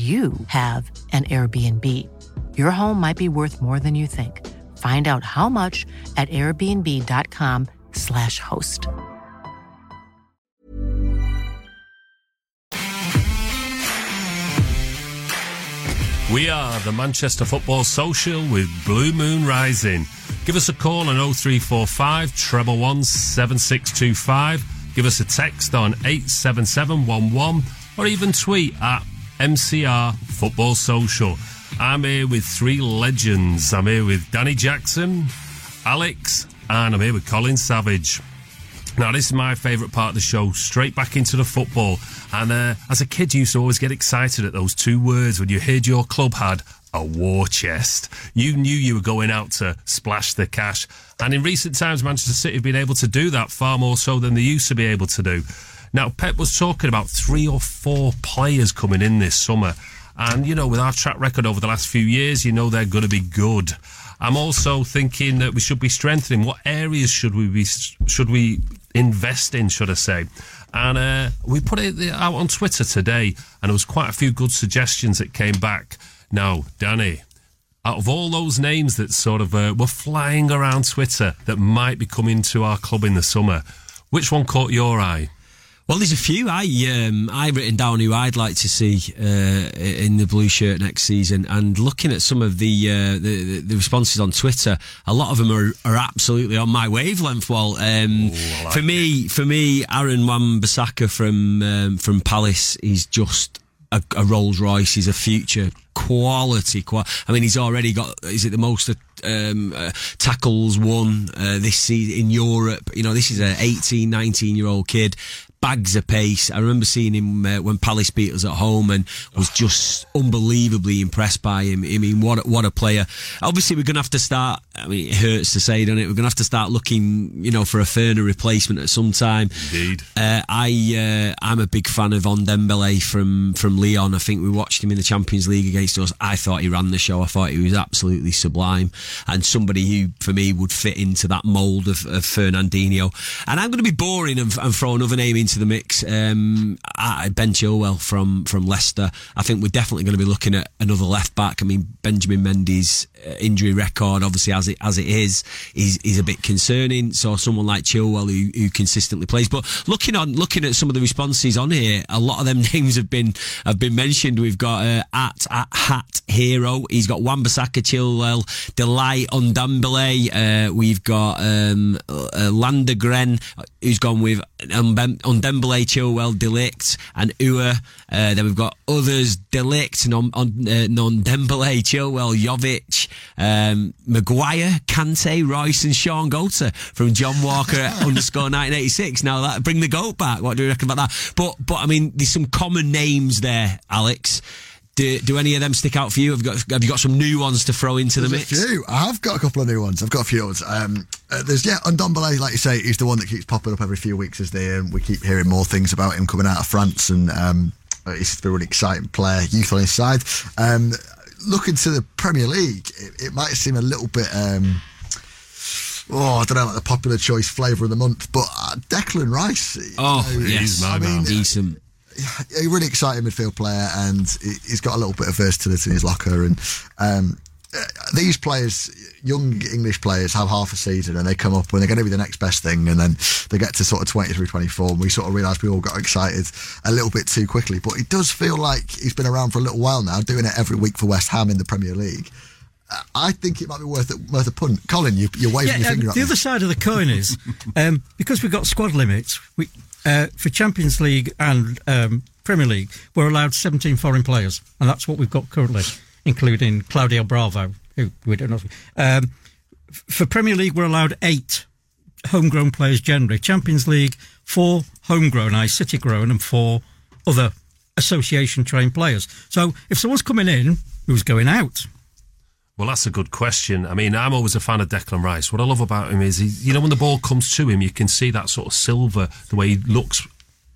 [SPEAKER 10] you have an Airbnb. Your home might be worth more than you think. Find out how much at airbnb.com/slash host.
[SPEAKER 1] We are the Manchester Football Social with Blue Moon Rising. Give us a call on 0345 treble one seven six two five. Give us a text on 87711 or even tweet at MCR Football Social. I'm here with three legends. I'm here with Danny Jackson, Alex, and I'm here with Colin Savage. Now, this is my favourite part of the show, straight back into the football. And uh, as a kid, you used to always get excited at those two words when you heard your club had a war chest. You knew you were going out to splash the cash. And in recent times, Manchester City have been able to do that far more so than they used to be able to do. Now, Pep was talking about three or four players coming in this summer. And, you know, with our track record over the last few years, you know they're going to be good. I'm also thinking that we should be strengthening. What areas should we be, should we invest in, should I say? And uh, we put it out on Twitter today, and there was quite a few good suggestions that came back. Now, Danny, out of all those names that sort of uh, were flying around Twitter that might be coming to our club in the summer, which one caught your eye?
[SPEAKER 3] Well, there's a few. I um, I written down who I'd like to see uh, in the blue shirt next season, and looking at some of the, uh, the the responses on Twitter, a lot of them are, are absolutely on my wavelength. Well, um,
[SPEAKER 1] Ooh, like
[SPEAKER 3] for me, for me, Aaron Wan-Bissaka from um, from Palace, is just a, a Rolls Royce. He's a future quality. Qua- I mean, he's already got. Is it the most? Um, uh, tackles won uh, this season in Europe. You know, this is a 18, 19 year old kid. Bags of pace. I remember seeing him uh, when Palace beat us at home and was just unbelievably impressed by him. I mean, what what a player. Obviously, we're going to have to start. I mean, it hurts to say, doesn't it? We're going to have to start looking, you know, for a Ferner replacement at some time.
[SPEAKER 1] Indeed.
[SPEAKER 3] Uh, I uh, I'm a big fan of Ndombele from from Lyon. I think we watched him in the Champions League against us. I thought he ran the show. I thought he was absolutely sublime and somebody who, for me, would fit into that mould of, of Fernandinho. And I'm going to be boring and, and throw another name into the mix. Um, I, Ben Chilwell from from Leicester. I think we're definitely going to be looking at another left back. I mean, Benjamin Mendy's uh, injury record, obviously as it as it is, is is a bit concerning. So someone like Chilwell who, who consistently plays. But looking on looking at some of the responses on here, a lot of them names have been have been mentioned. We've got uh, at at Hat Hero. He's got Wan-Bissaka, Chilwell, Delight Ndombele. Uh, we've got um, uh, Landegren, who's gone with Ndombele, Chilwell, de Ligt, and Ua. Uh, then we've got others: de Ligt, non, on, uh, Non-Dembele, Chilwell, Jovic, um, Maguire, Kante, Royce, and Shaun Goater from John Walker underscore 1986. Now that bring the goat back. What do you reckon about that? But but I mean, there's some common names there, Alex. Do, do any of them stick out for you? Have you got have you got some new ones to throw into the mix?
[SPEAKER 4] a few. I've got a couple of new ones. I've got a few ones. Um, uh, there's yeah, Ndombele, like you say, he's the one that keeps popping up every few weeks as they um, we keep hearing more things about him coming out of France, and um, uh, he's a really exciting player, youth on his side. Um, looking to the Premier League, it, it might seem a little bit. Um, Oh, I don't know, like the popular choice flavour of the month, but uh, Declan Rice. you
[SPEAKER 3] Oh,
[SPEAKER 4] know,
[SPEAKER 3] yes,
[SPEAKER 4] I mean,
[SPEAKER 3] decent.
[SPEAKER 4] a really exciting midfield player, and he- he's got a little bit of versatility in his locker. And um, uh, these players, young English players, have half a season, and they come up and they're going to be the next best thing, and then they get to sort of 23, 24, and we sort of realise we all got excited a little bit too quickly. But it does feel like he's been around for a little while now, doing it every week for West Ham in the Premier League. I think it might be worth it, worth a punt. Colin, you, you're waving your
[SPEAKER 5] um,
[SPEAKER 4] finger at
[SPEAKER 5] the
[SPEAKER 4] me.
[SPEAKER 5] other side of the coin is um, because we've got squad limits. We uh, for Champions League and um, Premier League, we're allowed 17 foreign players, and that's what we've got currently, including Claudio Bravo, who we don't know. Um, for Premier League, we're allowed eight homegrown players generally. Champions League, four homegrown, I city grown, and four other association trained players. So if someone's coming in, who's going out?
[SPEAKER 1] Well, that's a good question. I mean, I'm always a fan of Declan Rice. What I love about him is, he, you know, when the ball comes to him, you can see that sort of Silva, the way he looks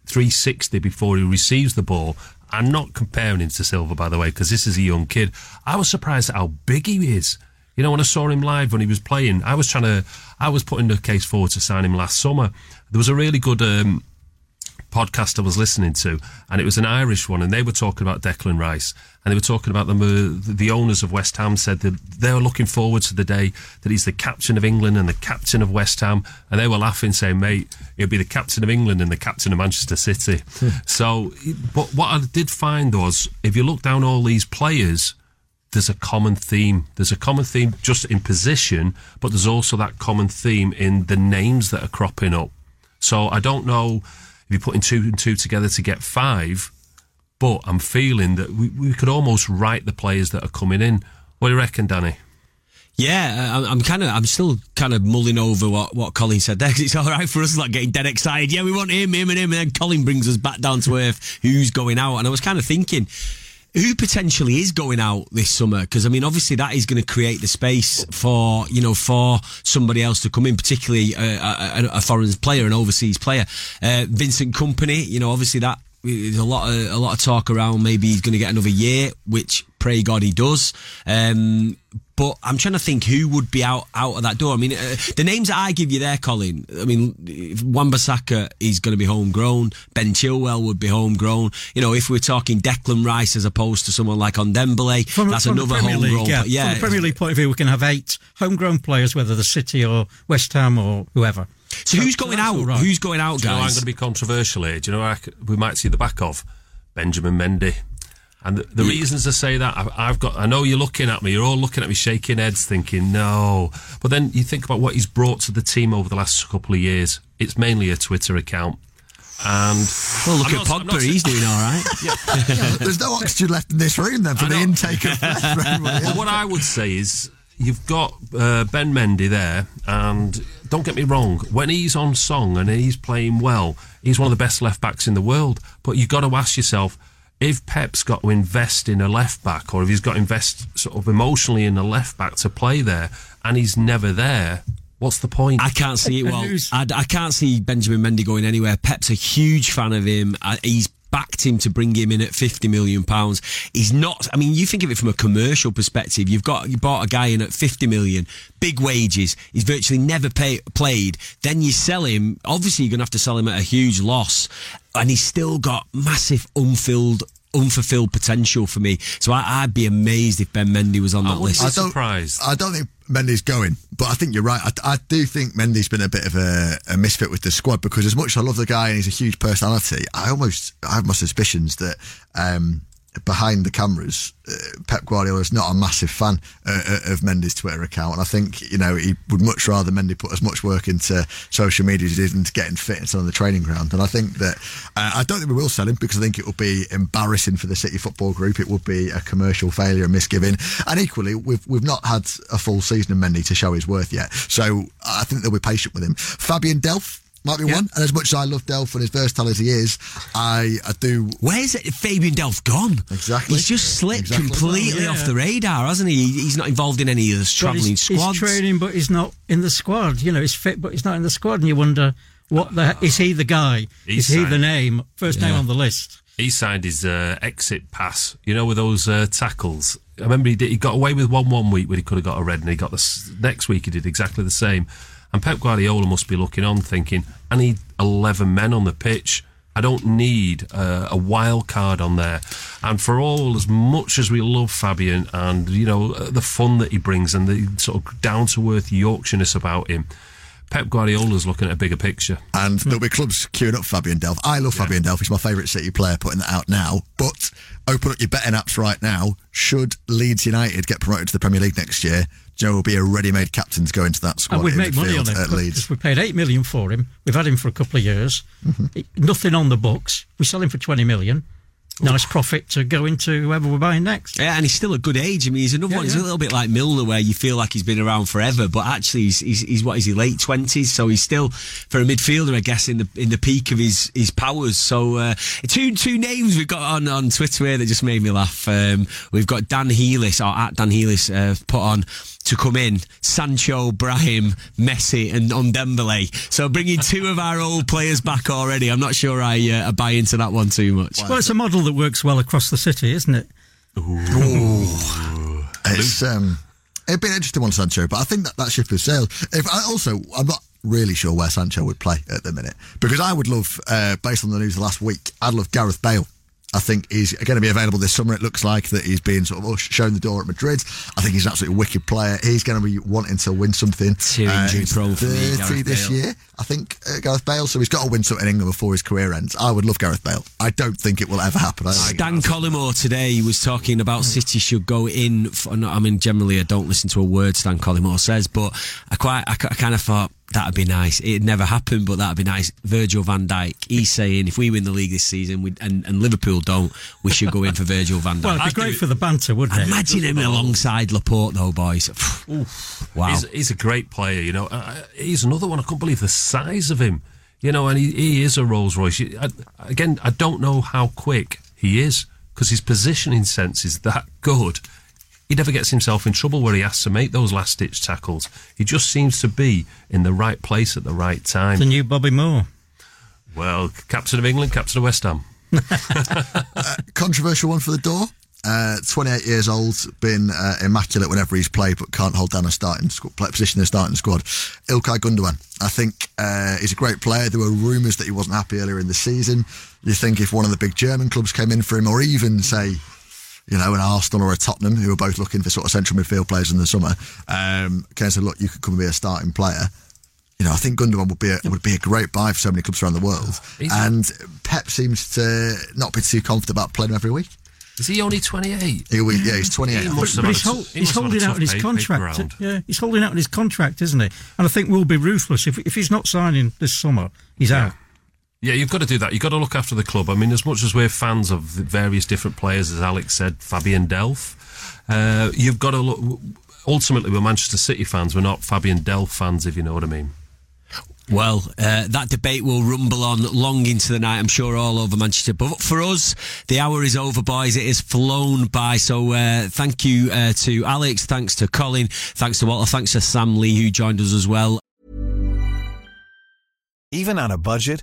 [SPEAKER 1] 360 before he receives the ball. I'm not comparing him to Silva, by the way, because this is a young kid. I was surprised at how big he is. You know, when I saw him live when he was playing, I was trying to, I was putting the case forward to sign him last summer. There was a really good um, podcast I was listening to, and it was an Irish one, and they were talking about Declan Rice, and they were talking about them. Uh, the owners of West Ham said that they were looking forward to the day that he's the captain of England and the captain of West Ham, and they were laughing, saying, "Mate, he'll be the captain of England and the captain of Manchester City." so, but what I did find was, if you look down all these players. There's a common theme. There's a common theme just in position, but there's also that common theme in the names that are cropping up. So I don't know if you're putting two and two together to get five, but I'm feeling that we, we could almost write the players that are coming in. What do you reckon, Danny?
[SPEAKER 3] Yeah, I- I'm kind of, I'm still kind of mulling over what, what Colin said there 'cause it's all right for us not getting dead excited. Yeah, we want him, him, and him, and then Colin brings us back down to earth. Who's going out? And I was kind of thinking, who potentially is going out this summer? Because I mean, obviously that is going to create the space for you know for somebody else to come in, particularly a, a, a foreign player, an overseas player. Uh, Vincent Kompany, you know, obviously that there's a lot of a lot of talk around. Maybe he's going to get another year, which pray God he does. Um, but I'm trying to think who would be out out of that door. I mean, uh, the names that I give you there, Colin. I mean, Wan-Bissaka is going to be homegrown. Ben Chilwell would be homegrown. You know, if we're talking Declan Rice as opposed to someone like Ondembele,
[SPEAKER 5] From,
[SPEAKER 3] that's
[SPEAKER 5] from
[SPEAKER 3] another
[SPEAKER 5] the Premier
[SPEAKER 3] homegrown.
[SPEAKER 5] League, yeah.
[SPEAKER 3] yeah,
[SPEAKER 5] From the Premier League point of view, we can have eight homegrown players, whether the City or West Ham or whoever.
[SPEAKER 3] So who's going out? Right. Who's going out,
[SPEAKER 1] Do you know I'm going to be controversial here. Do you know I c- we might see the back of Benjamin Mendy? And the, the reasons I say that, I've, I've got. I know you're looking at me. You're all looking at me, shaking heads, thinking no. But then you think about what he's brought to the team over the last couple of years. It's mainly a Twitter account. And
[SPEAKER 3] Well, look
[SPEAKER 1] I'm
[SPEAKER 3] at
[SPEAKER 1] not-
[SPEAKER 3] Pogba;
[SPEAKER 1] not,
[SPEAKER 3] he's doing all right.
[SPEAKER 4] There's no oxygen left in this room then for
[SPEAKER 1] I
[SPEAKER 4] the
[SPEAKER 1] know.
[SPEAKER 4] intake of breath for
[SPEAKER 1] Well, what I would say is you've got uh, Ben Mendy there, and don't get me wrong, when he's on song and he's playing well, he's one of the best left backs in the world. But you've got to ask yourself if Pep's got to invest in a left back, or if he's got to invest sort of emotionally in a left back to play there, and he's never there. What's the point?
[SPEAKER 3] I can't see it. Well, I, I can't see Benjamin Mendy going anywhere. Pep's a huge fan of him. Uh, he's backed him to bring him in at 50 million pounds. He's not, I mean, you think of it from a commercial perspective. You've got, you bought a guy in at 50 million, big wages. He's virtually never pay, played. Then you sell him. Obviously, you're going to have to sell him at a huge loss. And he's still got massive unfilled, unfulfilled potential for me. So I, I'd be amazed if Ben Mendy was on that
[SPEAKER 1] wouldn't
[SPEAKER 3] list.
[SPEAKER 4] I don't,
[SPEAKER 1] surprised.
[SPEAKER 4] I don't think Mendy's going, but I think you're right. I, I do think Mendy's been a bit of a, a misfit with the squad because as much as I love the guy and he's a huge personality, I almost I have my suspicions that um, behind the cameras, uh, Pep Guardiola is not a massive fan uh, uh, of Mendy's Twitter account, and I think you know he would much rather Mendy put as much work into social media as he did into getting fit and on the training ground. And I think that uh, I don't think we will sell him because I think it would be embarrassing for the City Football Group. It would be a commercial failure and misgiving. And equally, we've we've not had a full season of Mendy to show his worth yet, so I think they'll be patient with him. Fabian Delph. Might be one, and as much as I love Delph and as versatile as he is, I, I do
[SPEAKER 3] Where's it, Fabian Delph gone?
[SPEAKER 4] Exactly.
[SPEAKER 3] He's just slipped
[SPEAKER 4] Exactly.
[SPEAKER 3] completely
[SPEAKER 5] Well, yeah.
[SPEAKER 3] off the radar, hasn't he? He's not involved in any of the travelling
[SPEAKER 5] he's,
[SPEAKER 3] squads.
[SPEAKER 5] He's training, but he's not in the squad. You know, he's fit, but he's not in the squad. And you wonder, what the is he the guy?
[SPEAKER 1] He's
[SPEAKER 5] is he the name? First name on the list.
[SPEAKER 1] he signed his uh, exit pass. You know, with those uh, tackles. I remember he, did, he got away with one one week where he could have got a red, and he got the next week he did exactly the same. And Pep Guardiola must be looking on, thinking, "I need eleven men on the pitch. I don't need uh, a wild card on there." And for all as much as we love Fabian and you know uh, the fun that he brings and the sort of down to earth Yorkshireness about him, Pep Guardiola's looking at a bigger picture.
[SPEAKER 4] and there'll be clubs queuing up Fabian Delph. I love Fabian Delph. He's my favourite City player. Putting that out now, but open up your betting apps right now. Should Leeds United get promoted to the Premier League next year, Joe will be a ready-made captain to go into that squad.
[SPEAKER 5] And we'd
[SPEAKER 4] in
[SPEAKER 5] make money on him
[SPEAKER 4] at Leeds.
[SPEAKER 5] because we paid eight million for him. We've had him for a couple of years.
[SPEAKER 4] Mm-hmm.
[SPEAKER 5] Nothing on the books. We sell him for twenty million. Nice profit to go into whoever we're buying next.
[SPEAKER 3] Yeah, and he's still a good age. I mean, he's another
[SPEAKER 5] Yeah,
[SPEAKER 3] one. He's a little bit like Milner, where you feel like he's been around forever, but actually, he's, he's, he's what is he late twenties? So he's still for a midfielder, I guess, in the in the peak of his his powers. So uh, two two names we've got on on Twitter here that just made me laugh. Um, we've got Dan Healis or at Dan Healis uh, put on to come in Sancho, Brahim, Messi, and Ndombele. So bringing two of our old players back already. I'm not sure I, uh, I buy into that one too much.
[SPEAKER 5] Well, it's a model that works well across the city, isn't it?
[SPEAKER 4] It's um, it'd be an interesting one, Sancho, but I think that that ship has sailed. If I also, I'm not really sure where Sancho would play at the minute because I would love, uh, based on the news of last week, I'd love Gareth Bale. I think he's going to be available this summer. It looks like that he's being sort of shown the door at Madrid. I think he's an absolutely wicked player. He's going to be wanting to win something.
[SPEAKER 3] Two injury
[SPEAKER 4] he's
[SPEAKER 3] prone for me,
[SPEAKER 4] 30 this
[SPEAKER 3] Bale.
[SPEAKER 4] year, I think, uh, Gareth Bale. So he's got to win something in England before his career ends. I would love Gareth Bale. I don't think it will ever happen. I don't
[SPEAKER 3] Stan Collymore today was talking about City should go in. For, I mean, generally, I don't listen to a word Stan Collymore says, but I quite, I, I kind of thought that'd be nice. It'd never happen, but that'd be nice. Virgil van Dijk, he's saying if we win the league this season we, and, and Liverpool don't, we should go in for Virgil van Dijk.
[SPEAKER 5] Well, it'd be great for the banter, wouldn't it?
[SPEAKER 3] Imagine him alongside Laporte, though, boys. wow.
[SPEAKER 1] He's, he's a great player, you know. Uh, he's another one. I couldn't believe the size of him, you know. And he, he is a Rolls Royce. I, again, I don't know how quick he is because his positioning sense is that good. He never gets himself in trouble where he has to make those last ditch tackles. He just seems to be in the right place at the right time.
[SPEAKER 5] The new Bobby Moore.
[SPEAKER 1] Well, captain of England, captain of West Ham.
[SPEAKER 4] controversial one for the door. Uh, 28 years old, been uh, immaculate whenever he's played, but can't hold down a starting squad, play position in the starting squad. Ilkay Gundogan, I think uh, he's a great player. There were rumours that he wasn't happy earlier in the season. You think if one of the big German clubs came in for him, or even say, you know, an Arsenal or a Tottenham, who are both looking for sort of central midfield players in the summer, um, came and said, look, you could come and be a starting player. You you know, I think Gundogan would be a, would be a great buy for so many clubs around the world.
[SPEAKER 1] He's-
[SPEAKER 4] and Pep seems to not be too confident about playing him every week.
[SPEAKER 1] Is he only 28?
[SPEAKER 4] He, will- yeah, he's 28.
[SPEAKER 1] He
[SPEAKER 4] I
[SPEAKER 1] must
[SPEAKER 4] think.
[SPEAKER 1] have
[SPEAKER 5] But he's,
[SPEAKER 1] a
[SPEAKER 5] hol-
[SPEAKER 1] t- he
[SPEAKER 5] he's
[SPEAKER 1] must have had a
[SPEAKER 5] holding out on his
[SPEAKER 1] pa-
[SPEAKER 5] contract.
[SPEAKER 1] paper.
[SPEAKER 5] Yeah, he's holding out on his contract, isn't he? And I think we'll be ruthless if if he's not signing this summer. He's out.
[SPEAKER 1] Yeah, you've got to do that. You've got to look after the club. I mean, as much as we're fans of the various different players, as Alex said, Fabian Delph, uh, you've got to look. Ultimately, we're Manchester City fans. We're not Fabian Delph fans, if you know what I mean.
[SPEAKER 3] Well, uh, that debate will rumble on long into the night, I'm sure, all over Manchester. But for us, the hour is over, boys. It has flown by. So uh, thank you uh, to Alex. Thanks to Colin. Thanks to Walter. Thanks to Sam Lee, who joined us as well.
[SPEAKER 11] Even on a budget,